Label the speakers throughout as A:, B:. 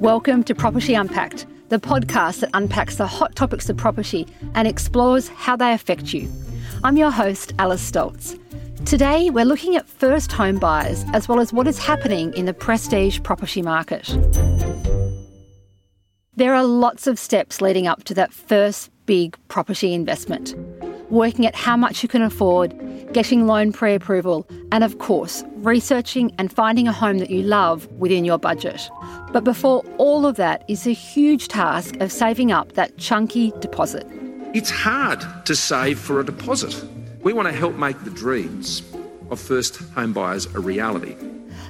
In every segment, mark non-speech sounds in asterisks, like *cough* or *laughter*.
A: Welcome to Property Unpacked, the podcast that unpacks the hot topics of property and explores how they affect you. I'm your host, Alice Stoltz. Today, we're looking at first home buyers as well as what is happening in the prestige property market. There are lots of steps leading up to that first big property investment. Working at how much you can afford, getting loan pre approval, and of course, researching and finding a home that you love within your budget. But before all of that is a huge task of saving up that chunky deposit.
B: It's hard to save for a deposit. We want to help make the dreams of first home buyers a reality.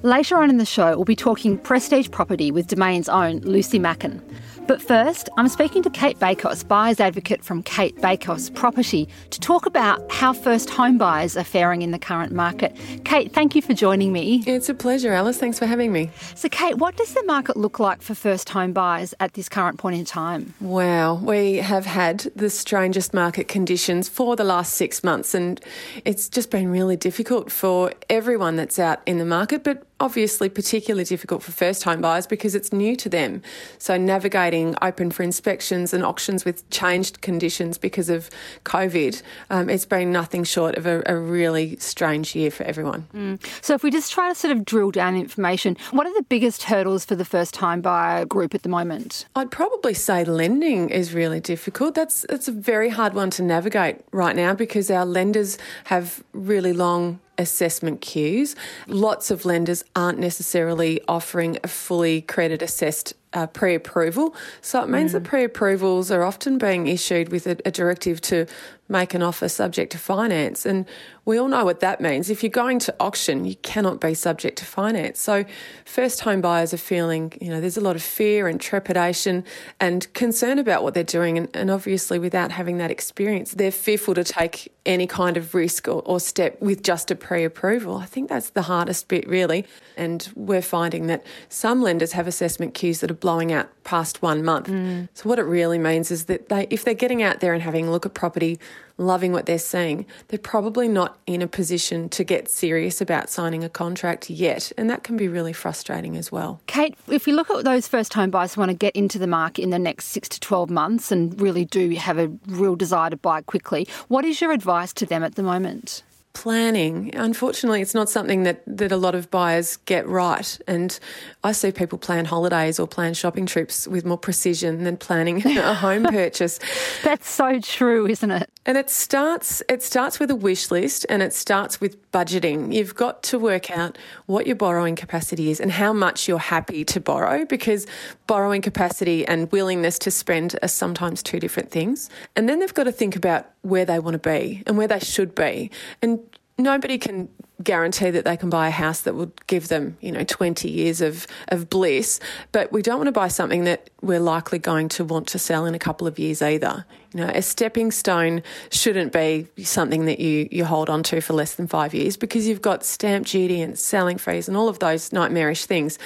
A: Later on in the show, we'll be talking prestige property with Domain's own Lucy Macken. But first, I'm speaking to Cate Bakos, buyer's advocate from Cate Bakos Property, to talk about how first home buyers are faring in the current market. Cate, thank you for joining me.
C: It's a pleasure, Alice. Thanks for having me.
A: So, Cate, what does the market look like for first home buyers at this current point in time?
C: Wow, we have had the strangest market conditions for the last six months, and it's just been really difficult for everyone that's out in the market, but obviously particularly difficult for first home buyers because it's new to them. So navigating open for inspections and auctions with changed conditions because of COVID, um, it's been nothing short of a, a really strange year for everyone.
A: Mm. So if we just try to sort of drill down information, what are the biggest hurdles for the first time buyer group at the moment?
C: I'd probably say lending is really difficult. That's it's a very hard one to navigate right now because our lenders have really long assessment queues. Lots of lenders aren't necessarily offering a fully credit assessed uh, pre approval. So it means mm. that pre approvals are often being issued with a, a, directive to make an offer subject to finance. And we all know what that means. If you're going to auction, you cannot be subject to finance. So first home buyers are feeling, you know, there's a lot of fear and trepidation and concern about what they're doing. And, and obviously, without having that experience, they're fearful to take any kind of risk or, or step with just a pre approval. I think that's the hardest bit, really. And we're finding that some lenders have assessment queues that are blowing out past one month. Mm. So what it really means is that they, if they're getting out there and having a look at property, loving what they're seeing, they're probably not in a position to get serious about signing a contract yet. And that can be really frustrating as well.
A: Cate, if we look at those first home buyers who want to get into the market in the next six to 12 months and really do have a real desire to buy quickly, what is your advice to them at the moment?
C: Planning. Unfortunately, it's not something that, that a lot of buyers get right. And I see people plan holidays or plan shopping trips with more precision than planning *laughs* a home purchase. *laughs*
A: That's so true, isn't it?
C: And it starts it starts with a wish list and it starts with budgeting. You've got to work out what your borrowing capacity is and how much you're happy to borrow because borrowing capacity and willingness to spend are sometimes two different things. And then they've got to think about where they want to be and where they should be. And nobody can guarantee that they can buy a house that will give them, you know, 20 years of, of bliss. But we don't want to buy something that we're likely going to want to sell in a couple of years either. You know, a stepping stone shouldn't be something that you, you hold on to for less than five years because you've got stamp duty and selling fees and all of those nightmarish things.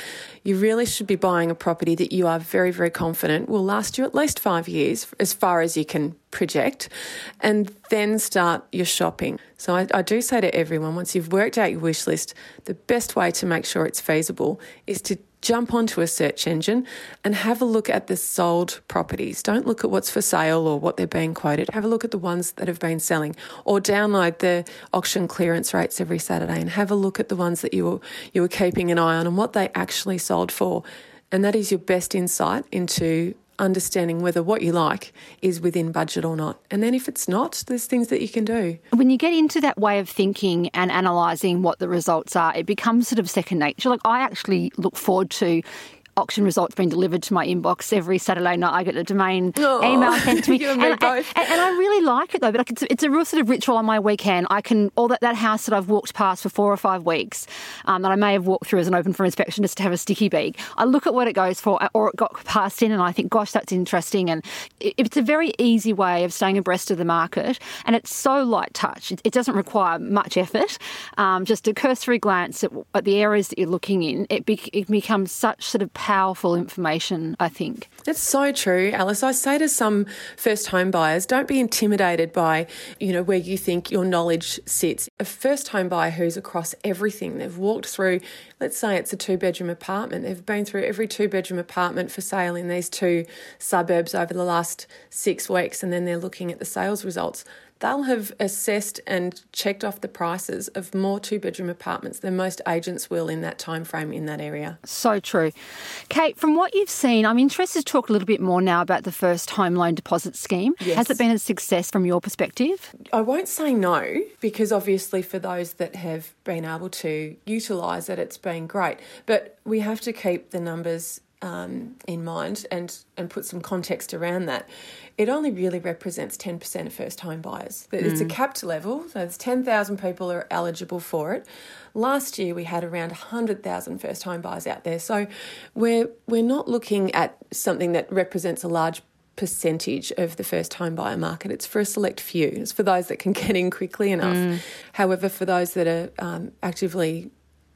C: You really should be buying a property that you are very, very confident will last you at least five years, as far as you can project, and then start your shopping. So I, I do say to everyone, once you've worked out your wish list, the best way to make sure it's feasible is to jump onto a search engine and have a look at the sold properties. Don't look at what's for sale or what they're being quoted. Have a look at the ones that have been selling or download the auction clearance rates every Saturday and have a look at the ones that you were, you were keeping an eye on and what they actually sold for. And that is your best insight into understanding whether what you like is within budget or not. And then if it's not, there's things that you can do.
A: When you get into that way of thinking and analysing what the results are, it becomes sort of second nature. Like I actually look forward to auction results being delivered to my inbox every Saturday night. I get the domain oh, email sent to me. *laughs*
C: and,
A: and, and, and, I really like it though, but like it's, it's, a real sort of ritual on my weekend. I can, all that, that house that I've walked past for four or five weeks, um, that I may have walked through as an open for inspection just to have a sticky beak, I look at what it goes for or it got passed in and I think, gosh, that's interesting. And it, it's a very easy way of staying abreast of the market and it's so light touch. It, it doesn't require much effort. Um, just a cursory glance at, at, the areas that you're looking in, it, be, it becomes such sort of powerful information, I think.
C: It's so true, Alice. I say to some first home buyers, don't be intimidated by, you know, where you think your knowledge sits. A first home buyer who's across everything, they've walked through, let's say it's a two bedroom apartment, they've been through every two bedroom apartment for sale in these two suburbs over the last six weeks, and then they're looking at the sales results they'll have assessed and checked off the prices of more two bedroom apartments than most agents will in that time frame in that area.
A: So true. Cate, from what you've seen, I'm interested to talk a little bit more now about the first home loan deposit scheme. Yes. Has it been a success from your perspective?
C: I won't say no because obviously for those that have been able to utilise it, it's been great. But we have to keep the numbers um, in mind and, and put some context around that, it only really represents 10% of first home buyers. It's mm. a capped level, so there's 10,000 people are eligible for it. Last year we had around 100,000 first home buyers out there. So we're, we're not looking at something that represents a large percentage of the first home buyer market. It's for a select few. It's for those that can get in quickly enough. Mm. However, for those that are um, actively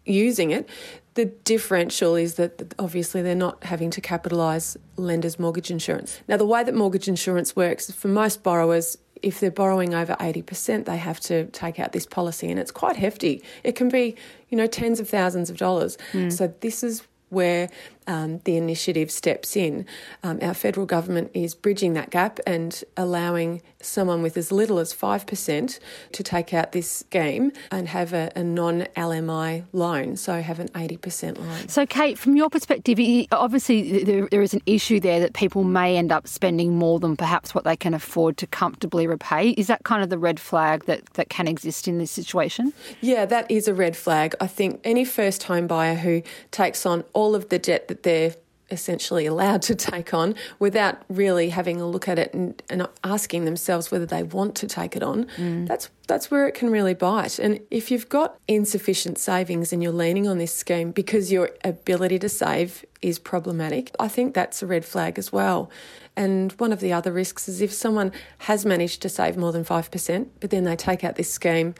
C: using it, the differential is that obviously they're not having to capitalise lenders' mortgage insurance. Now, the way that mortgage insurance works for most borrowers, if they're borrowing over 80%, they have to take out this policy, and it's quite hefty. It can be, you know, tens of thousands of dollars. Mm. So, this is where um, the initiative steps in. Um, our federal government is bridging that gap and allowing someone with as little as 5% to take out this game and have a, a non LMI loan, so have an 80% loan.
A: So, Cate, from your perspective, obviously there, there is an issue there that people may end up spending more than perhaps what they can afford to comfortably repay. Is that kind of the red flag that, that can exist in this situation?
C: Yeah, that is a red flag. I think any first home buyer who takes on all of the debt that that they're essentially allowed to *laughs* take on without really having a look at it and, and asking themselves whether they want to take it on, mm. that's that's where it can really bite. And if you've got insufficient savings and you're leaning on this scheme because your ability to save is problematic, I think that's a red flag as well. And one of the other risks is if someone has managed to save more than 5%, but then they take out this scheme,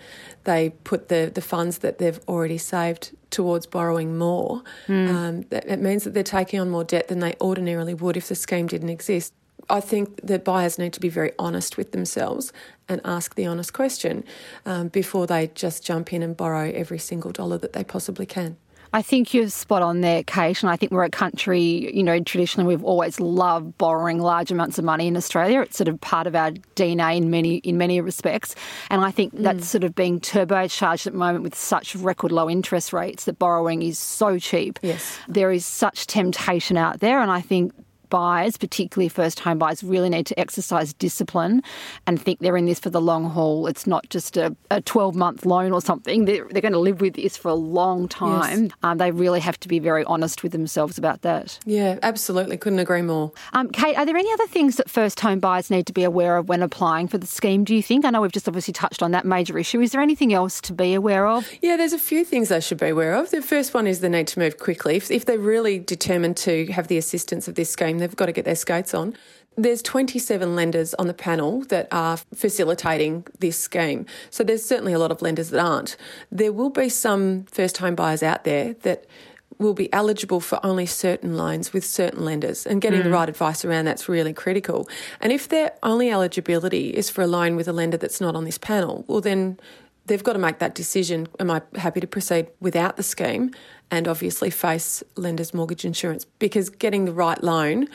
C: they put the, the funds that they've already saved towards borrowing more. Mm. Um, it means that they're taking on more debt than they ordinarily would if the scheme didn't exist. I think that buyers need to be very honest with themselves and ask the honest question um, before they just jump in and borrow every single dollar that they possibly can.
A: I think you're spot on there, Cate. And I think we're a country, you know, traditionally we've always loved borrowing large amounts of money in Australia. It's sort of part of our DNA in many in many respects. And I think that's mm. sort of being turbocharged at the moment with such record low interest rates that borrowing is so cheap.
C: Yes.
A: There is such temptation out there. And I think buyers, particularly first home buyers, really need to exercise discipline and think they're in this for the long haul. It's not just a, a 12 month loan or something. They're, they're, going to live with this for a long time. Yes. Um, they really have to be very honest with themselves about that.
C: Yeah, absolutely. Couldn't agree more.
A: Um, Cate, are there any other things that first home buyers need to be aware of when applying for the scheme, do you think? I know we've just obviously touched on that major issue. Is there anything else to be aware of?
C: Yeah, there's a few things they should be aware of. The first one is the need to move quickly. If, if they're really determined to have the assistance of this scheme, they've got to get their skates on. There's 27 lenders on the panel that are facilitating this scheme. So there's certainly a lot of lenders that aren't. There will be some first home buyers out there that will be eligible for only certain loans with certain lenders and getting mm. the right advice around that's really critical. And if their only eligibility is for a loan with a lender that's not on this panel, well then they've got to make that decision. Am I happy to proceed without the scheme? And obviously face lenders' mortgage insurance because getting the right loan,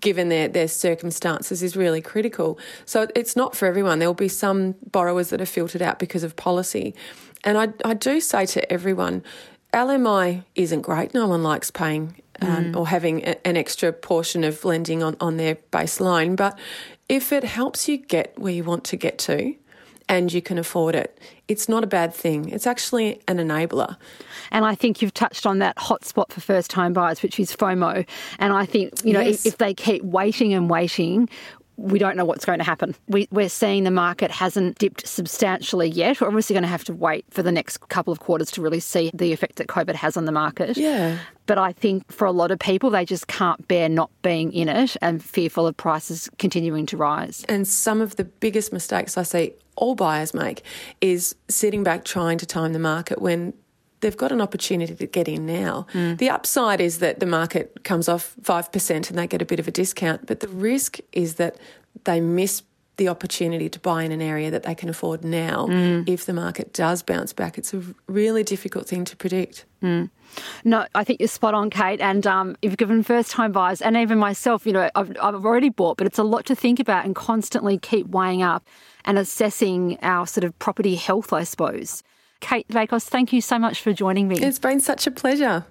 C: given their, their circumstances, is really critical. So it's not for everyone. There will be some borrowers that are filtered out because of policy. And I, I do say to everyone, LMI isn't great. No one likes paying um, mm. or having a, an extra portion of lending on, on their base loan. But if it helps you get where you want to get to, and you can afford it. It's not a bad thing. It's actually an enabler.
A: And I think you've touched on that hotspot for first home buyers, which is FOMO. And I think, you know, yes. if, if they keep waiting and waiting, we don't know what's going to happen. We, are seeing the market hasn't dipped substantially yet. We're obviously going to have to wait for the next couple of quarters to really see the effect that COVID has on the market.
C: Yeah.
A: But I think for a lot of people, they just can't bear not being in it and fearful of prices continuing to rise.
C: And some of the biggest mistakes I see all buyers make is sitting back trying to time the market when they've got an opportunity to get in now. Mm. The upside is that the market comes off 5% and they get a bit of a discount, but the risk is that they miss the opportunity to buy in an area that they can afford now mm. if the market does bounce back. It's a really difficult thing to predict.
A: Mm. No, I think you're spot on, Cate. And um, if you've given first time buyers, and even myself, you know, I've, I've already bought, but it's a lot to think about and constantly keep weighing up and assessing our sort of property health, I suppose. Cate Bakos, thank you so much for joining me.
C: It's been such a pleasure.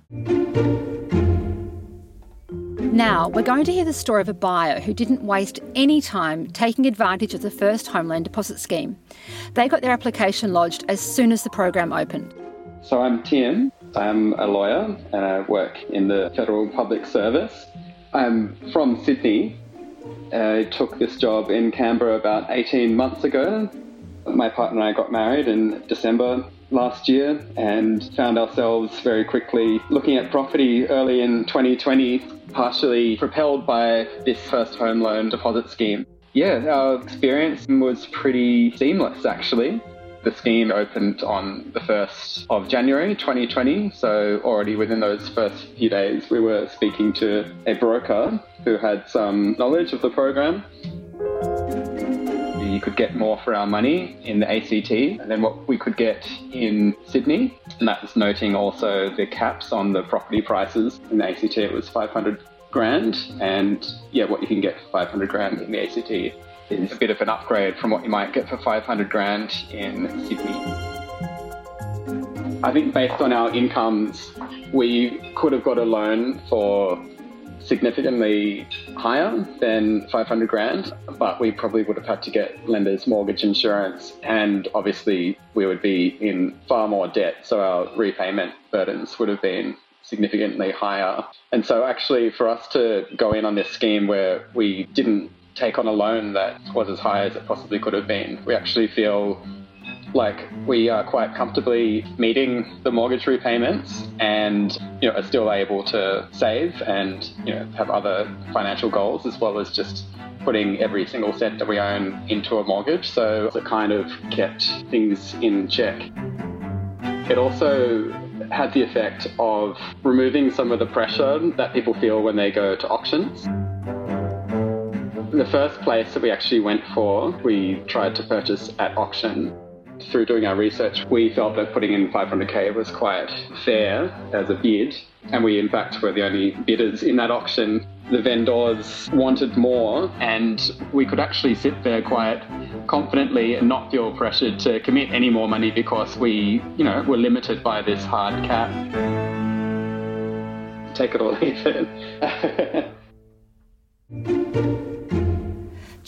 A: Now, we're going to hear the story of a buyer who didn't waste any time taking advantage of the first home loan deposit scheme. They got their application lodged as soon as the program opened.
D: So I'm Tim. I'm a lawyer and I work in the Federal Public Service. I'm from Sydney. I took this job in Canberra about 18 months ago. My partner and I got married in December last year and found ourselves very quickly looking at property early in 2020 partially propelled by this first home loan deposit scheme. Yeah, our experience was pretty seamless actually. The scheme opened on the 1st of January 2020, so already within those first few days, we were speaking to a broker who had some knowledge of the program. You could get more for our money in the ACT than what we could get in Sydney. And that was noting also the caps on the property prices. In the ACT, it was 500 grand. And yeah, what you can get for 500 grand in the ACT is a bit of an upgrade from what you might get for 500 grand in Sydney. I think based on our incomes, we could have got a loan for significantly higher than 500 grand, but we probably would have had to get lenders mortgage insurance, and obviously we would be in far more debt, so our repayment burdens would have been significantly higher. And so, actually, for us to go in on this scheme where we didn't take on a loan that was as high as it possibly could have been, we actually feel like we are quite comfortably meeting the mortgage repayments and you know are still able to save and you know have other financial goals as well as just putting every single cent that we own into a mortgage. So it kind of kept things in check. It also had the effect of removing some of the pressure that people feel when they go to auctions. The first place that we actually went for, we tried to purchase at auction through doing our research, we felt that putting in 500k was quite fair as a bid, and we in fact were the only bidders in that auction. The vendors wanted more, and we could actually sit there quite confidently and not feel pressured to commit any more money because we, you know, were limited by this hard cap. Take it or leave it. *laughs*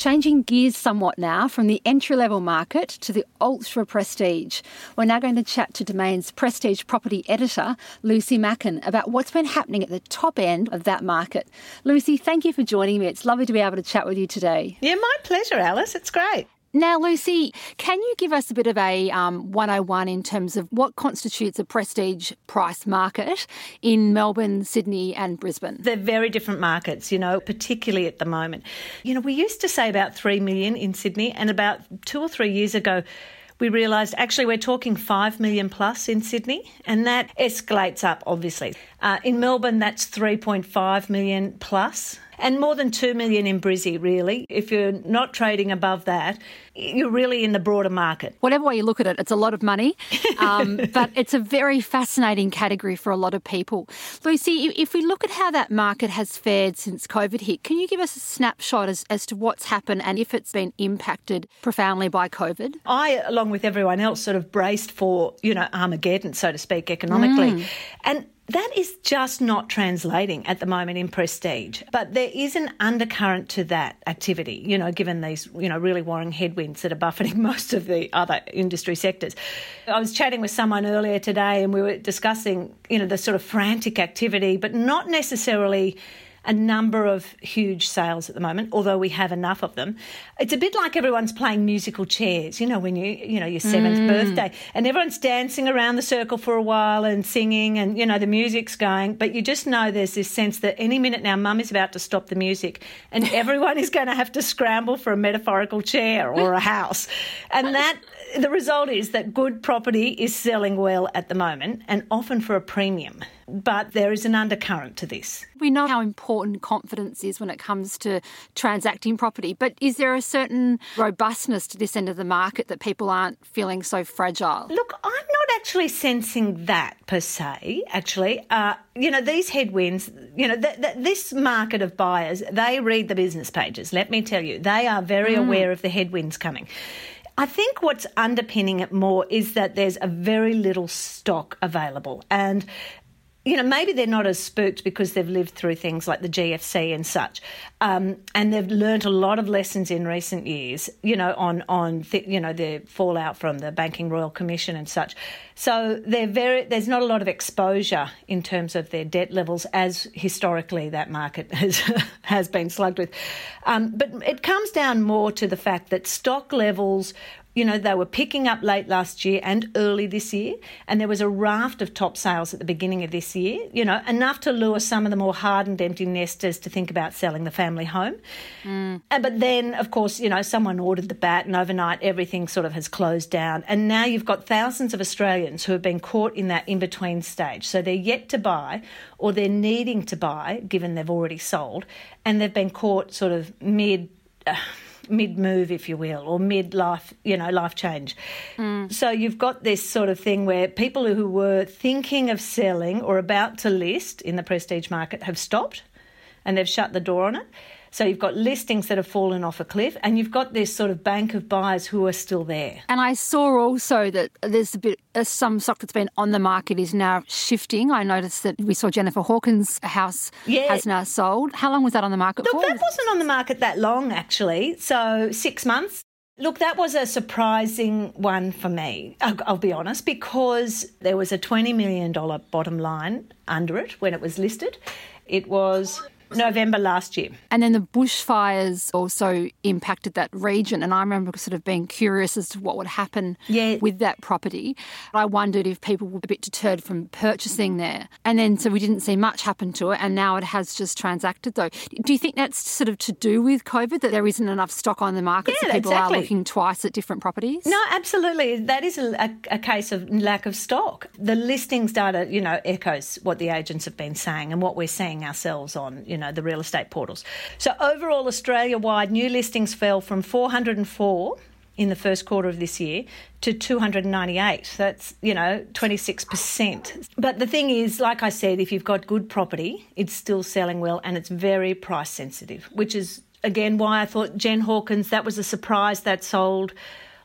A: Changing gears somewhat now from the entry level market to the ultra prestige. We're now going to chat to Domain's prestige property editor, Lucy Macken, about what's been happening at the top end of that market. Lucy, thank you for joining me. It's lovely to be able to chat with you today.
E: Yeah, my pleasure, Alice. It's great.
A: Now, Lucy, can you give us a bit of a um, 101 in terms of what constitutes a prestige price market in Melbourne, Sydney, and Brisbane?
E: They're very different markets, you know, particularly at the moment. You know, we used to say about 3 million in Sydney, and about two or three years ago, we realised actually we're talking 5 million plus in Sydney, and that escalates up, obviously. Uh, in Melbourne, that's 3.5 million plus and more than 2 million in Brizzy, really. If you're not trading above that, you're really in the broader market.
A: Whatever way you look at it, it's a lot of money, um, *laughs* but it's a very fascinating category for a lot of people. Lucy, if we look at how that market has fared since COVID hit, can you give us a snapshot as, as to what's happened and if it's been impacted profoundly by COVID?
E: I, along with everyone else, sort of braced for, you know, Armageddon, so to speak, economically. Mm. And that is just not translating at the moment in prestige. But there is an undercurrent to that activity, you know, given these, you know, really worrying headwinds that are buffeting *laughs* most of the other industry sectors. I was chatting with someone earlier today and we were discussing, you know, the sort of frantic activity, but not necessarily a number of huge sales at the moment, although we have enough of them. It's a bit like everyone's playing musical chairs, you know, when you, you know, your seventh mm. birthday and everyone's dancing around the circle for a while and singing and, you know, the music's going, but you just know there's this sense that any minute now mum is about to stop the music and *laughs* everyone is going to have to scramble for a metaphorical chair or a house. And that the result is that good property is selling well at the moment and often for a premium. But there is an undercurrent to this.
A: We know how important confidence is when it comes to transacting property, but is there a certain robustness to this end of the market that people aren't feeling so fragile?
E: Look, I'm not actually sensing that per se, actually. Uh, you know, these headwinds, you know, th- th- this market of buyers, they read the business pages, let me tell you. They are very mm. aware of the headwinds coming. I think what's underpinning it more is that there's a very little stock available. And you know, maybe they're not as spooked because they've lived through things like the GFC and such, um, and they've learnt a lot of lessons in recent years. You know, on on th- you know the fallout from the Banking Royal Commission and such. So they're very there's not a lot of exposure in terms of their debt levels as historically that market *laughs* has has been slugged with. Um, but it comes down more to the fact that stock levels you know, they were picking up late last year and early this year, and there was a raft of top sales at the beginning of this year, you know, enough to lure some of the more hardened empty nesters to think about selling the family home. Mm. And, but then, of course, you know, someone ordered the bat, and overnight everything sort of has closed down. And now you've got thousands of Australians who have been caught in that in between stage. So they're yet to buy, or they're needing to buy, given they've already sold, and they've been caught sort of mid. Uh, mid move, if you will, or mid life, you know, life change. Mm. So you've got this sort of thing where people who were thinking of selling or about to list in the prestige market have stopped and they've shut the door on it. So you've got listings that have fallen off a cliff, and you've got this sort of bank of buyers who are still there.
A: And I saw also that there's a bit uh, some stock that's been on the market is now shifting. I noticed that we saw Jennifer Hawkins' house yeah. has now sold. How long was that on the market
E: Look,
A: for?
E: That wasn't on the market that long, actually. So six months. Look, that was a surprising one for me, I'll, I'll, be honest, because there was a $20 million bottom line under it when it was listed. It was November last year.
A: And then the bushfires also impacted that region. And I remember sort of being curious as to what would happen yeah. with that property. I wondered if people were a bit deterred from purchasing there. And then so we didn't see much happen to it. And now it has just transacted though. Do you think that's sort of to do with COVID, that there isn't enough stock on the market yeah, so people exactly. are looking twice at different properties?
E: No, absolutely. That is a, a, a case of lack of stock. The listings data, you know, echoes what the agents have been saying and what we're seeing ourselves on, you know, know, the real estate portals. So overall, Australia wide, new listings fell from 404 in the first quarter of this year to 298. That's, you know, 26%. But the thing is, like I said, if you've got good property, it's still selling well and it's very price sensitive, which is, again, why I thought Jen Hawkins, that was a surprise that sold.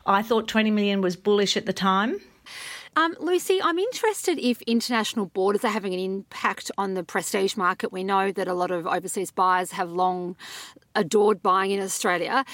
E: I thought 20 million was bullish at the time.
A: Um, Lucy, I'm interested if international borders are having an impact on the prestige market. We know that a lot of overseas buyers have long adored buying in Australia.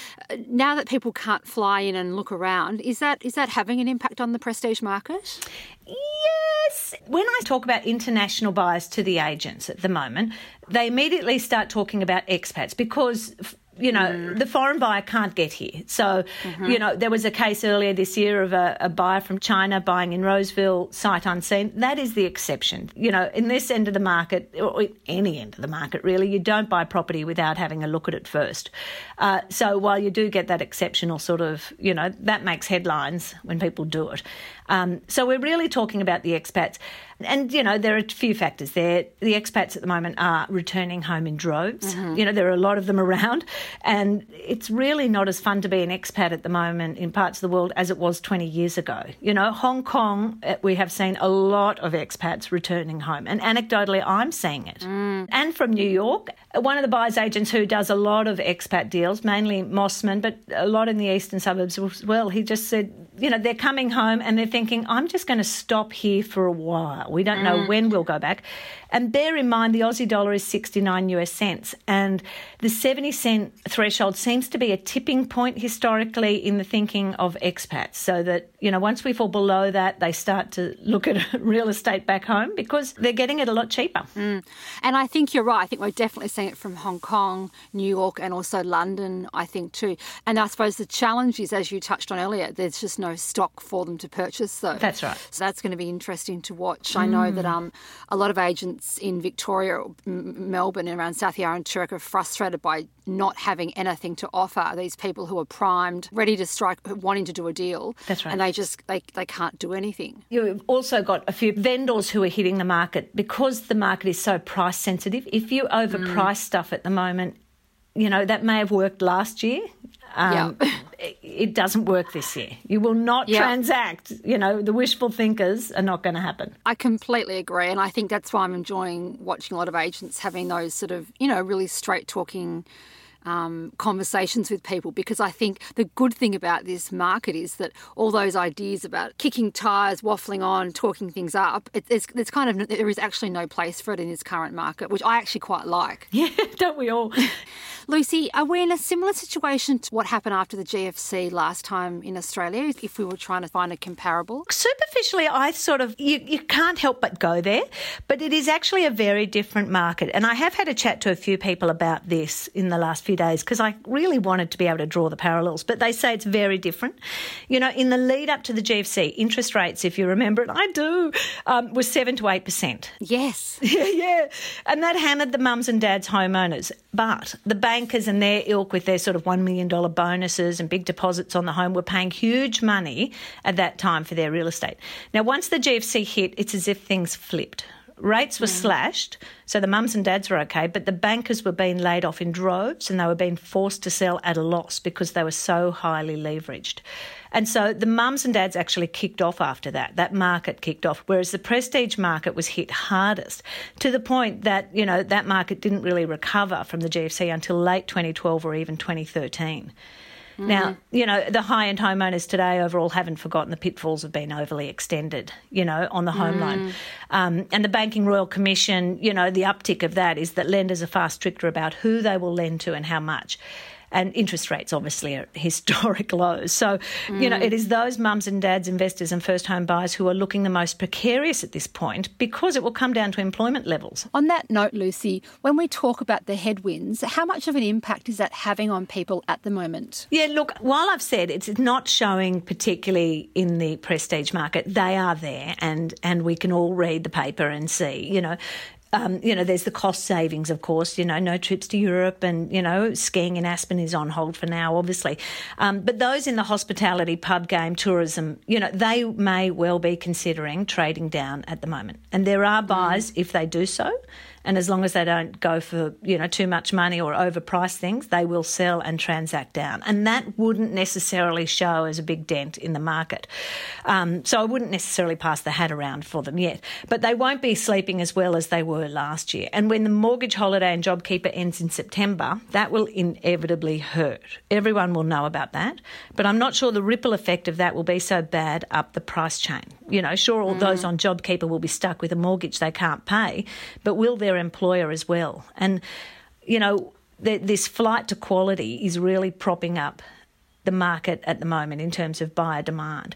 A: Now that people can't fly in and look around, is that is that having an impact on the prestige market?
E: Yes. When I talk about international buyers to the agents at the moment, they immediately start talking about expats because you know, mm. the foreign buyer can't get here. So, mm-hmm. you know, there was a case earlier this year of a, a, buyer from China buying in Roseville, sight unseen. That is the exception. You know, in this end of the market, or any end of the market really, you don't buy property without having a look at it first. Uh, so while you do get that exceptional sort of, you know, that makes headlines when people do it. Um, so we're really talking about the expats. And, you know, there are a few factors there. The expats at the moment are returning home in droves. Mm-hmm. You know, there are a lot of them around. And it's really not as fun to be an expat at the moment in parts of the world as it was 20 years ago. You know, Hong Kong, uh, we have seen a lot of expats returning home. And anecdotally, I'm seeing it. Mm. And from New York, one of the buyer's agents who does a lot of expat deals, mainly Mosman, but a lot in the eastern suburbs as well, he just said, you know, they're coming home and they're thinking, I'm just going to stop here for a while. We don't know mm. when we'll go back. And bear in mind, the Aussie dollar is 69 US cents, and the 70 cent threshold seems to be a tipping point historically in the thinking of expats. So that, you know, once we fall below that, they start to look at *laughs* real estate back home because they're getting it a lot cheaper.
A: Mm. And I think you're right. I think we're definitely seeing it from Hong Kong, New York, and also London, I think too. And I suppose the challenge is, as you touched on earlier, there's just no stock for them to purchase. So
E: that's right.
A: So that's going to be interesting to watch. Mm. I know that mm. um, a lot of agents agents in Victoria, M- Melbourne, and around South Yarra and Toorak are frustrated by not having anything to offer. These people who are primed, ready to strike, wanting to do a deal.
E: That's right.
A: And they just they, they can't do anything.
E: You've also got a few vendors who are hitting the market because the market is so price sensitive. If you overprice mm. stuff at the moment, you know that may have worked last year. Um, it- *laughs* it doesn't work this year. You will not
A: Yeah.
E: transact. You know the wishful thinkers are not going to happen.
A: I completely agree, and I think that's why I'm enjoying watching a lot of agents having those sort of, you know, really straight talking um, conversations with people because I think the good thing about this market is that all those ideas about kicking tires, waffling on, talking things up, it, it's, it's kind of there is actually no place for it in this current market, which I actually quite like. *laughs*
E: Yeah, don't we all?
A: Lucy, are we in a similar situation to what happened after the GFC last time in Australia? If we were trying to find a comparable,
E: Superficially, I sort of you, you can't help but go there, but it is actually a very different market. And I have had a chat to a few people about this in the last few days because I really wanted to be able to draw the parallels. But they say it's very different. You know, in the lead up to the GFC, interest rates, if you remember it, I do, um, was seven to eight percent.
A: yes. *laughs*
E: Yeah, yeah. And that hammered the mums and dads homeowners. But the bankers and their ilk with their sort of $1 million bonuses and big deposits on the home were paying huge money at that time for their real estate. Now, once the GFC hit, it's as if things flipped. Rates were hmm. slashed, so the mums and dads were okay, but the bankers were being laid off in droves and they were being forced to sell at a loss because they were so highly leveraged. And so the mums and dads actually kicked off after that. That market kicked off, whereas the prestige market was hit hardest to the point that, you know, that market didn't really recover from the GFC until late 2012 or even 2013. Now, you know, the high end homeowners today overall haven't forgotten the pitfalls of being overly extended, you know, on the home loan. Um, and the Banking Royal Commission, you know, the uptick of that is that lenders are far stricter about who they will lend to and how much. And interest rates obviously are *laughs* historic lows. So, you know, it is those mums and dads, investors, and first home buyers who are looking the most precarious at this point because it will come down to employment levels.
A: On that note, Lucy, when we talk about the headwinds, how much of an impact is that having on people at the moment?
E: Yeah, look, while I've said it's not showing particularly in the prestige market, they are there and, and we can all read the paper and see, you know. Um, you know, there's the cost savings, of course, you know, no trips to Europe and, you know, skiing in Aspen is on hold for now, obviously. Um, but those in the hospitality, pub game, tourism, you know, they may well be considering trading down at the moment. And there are buyers if they do so. And as long as they don't go for, you know, too much money or overprice things, they will sell and transact down. And that wouldn't necessarily show as a big dent in the market. Um, so I wouldn't necessarily pass the hat around for them yet. But they won't be sleeping as well as they were last year. And when the mortgage holiday and JobKeeper ends in September, that will inevitably hurt. Everyone will know about that. But I'm not sure the ripple effect of that will be so bad up the price chain. You know, sure, all those on JobKeeper will be stuck with a mortgage they can't pay, but will their employer as well? And, you know, th- this flight to quality is really propping up the market at the moment in terms of buyer demand.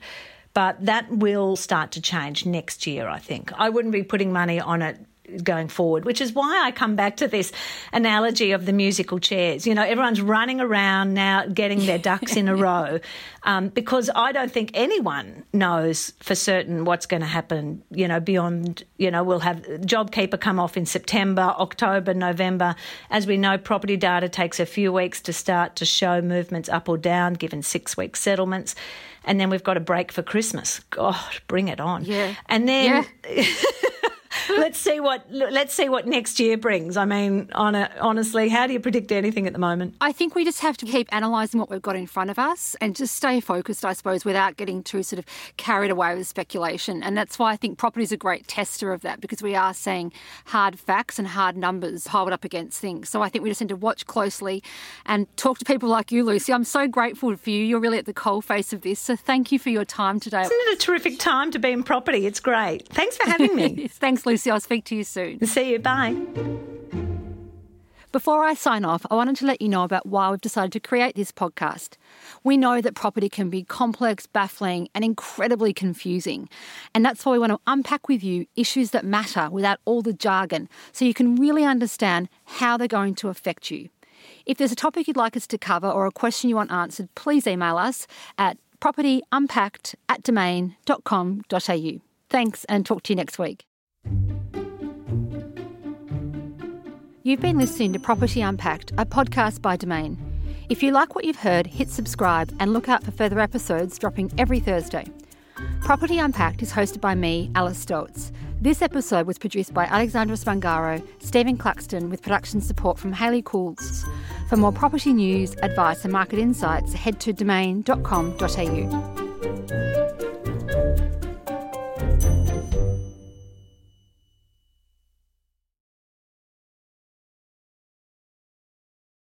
E: But that will start to change next year, I think. I wouldn't be putting money on it going forward, which is why I come back to this analogy of the musical chairs. You know, everyone's running around now getting their ducks in a *laughs* row um, because I don't think anyone knows for certain what's going to happen, you know, beyond, you know, we'll have JobKeeper come off in September, October, November. As we know, property data takes a few weeks to start to show movements up or down, given six week settlements. And then we've got a break for Christmas. God, bring it on.
A: Yeah.
E: And then
A: Yeah. *laughs*
E: let's see what let's see what next year brings. I mean, on a, honestly, how do you predict anything at the moment?
A: I think we just have to keep analysing what we've got in front of us and just stay focused, I suppose, without getting too sort of carried away with speculation. And that's why I think property is a great tester of that because we are seeing hard facts and hard numbers piled up against things. So I think we just need to watch closely and talk to people like you, Lucy. I'm so grateful for you. You're really at the coalface of this. So thank you for your time today.
E: Isn't it a terrific time to be in property? It's great. Thanks for having me. *laughs*
A: Thanks, Lucy. I'll speak to you soon.
E: see you. Bye.
A: Before I sign off, I wanted to let you know about why we've decided to create this podcast. We know that property can be complex, baffling, and incredibly confusing. And that's why we want to unpack with you issues that matter without all the jargon so you can really understand how they're going to affect you. If there's a topic you'd like us to cover or a question you want answered, please email us at propertyunpacked at domain.com.au. Thanks and talk to you next week. You've been listening to Property Unpacked, a podcast by Domain. If you like what you've heard, hit subscribe and look out for further episodes dropping every Thursday. Property Unpacked is hosted by me, Alice Stoltz. This episode was produced by Alexandra Spangaro, Stephen Claxton, with production support from Haley Cools. For more property news, advice, and market insights, head to domain.com.au.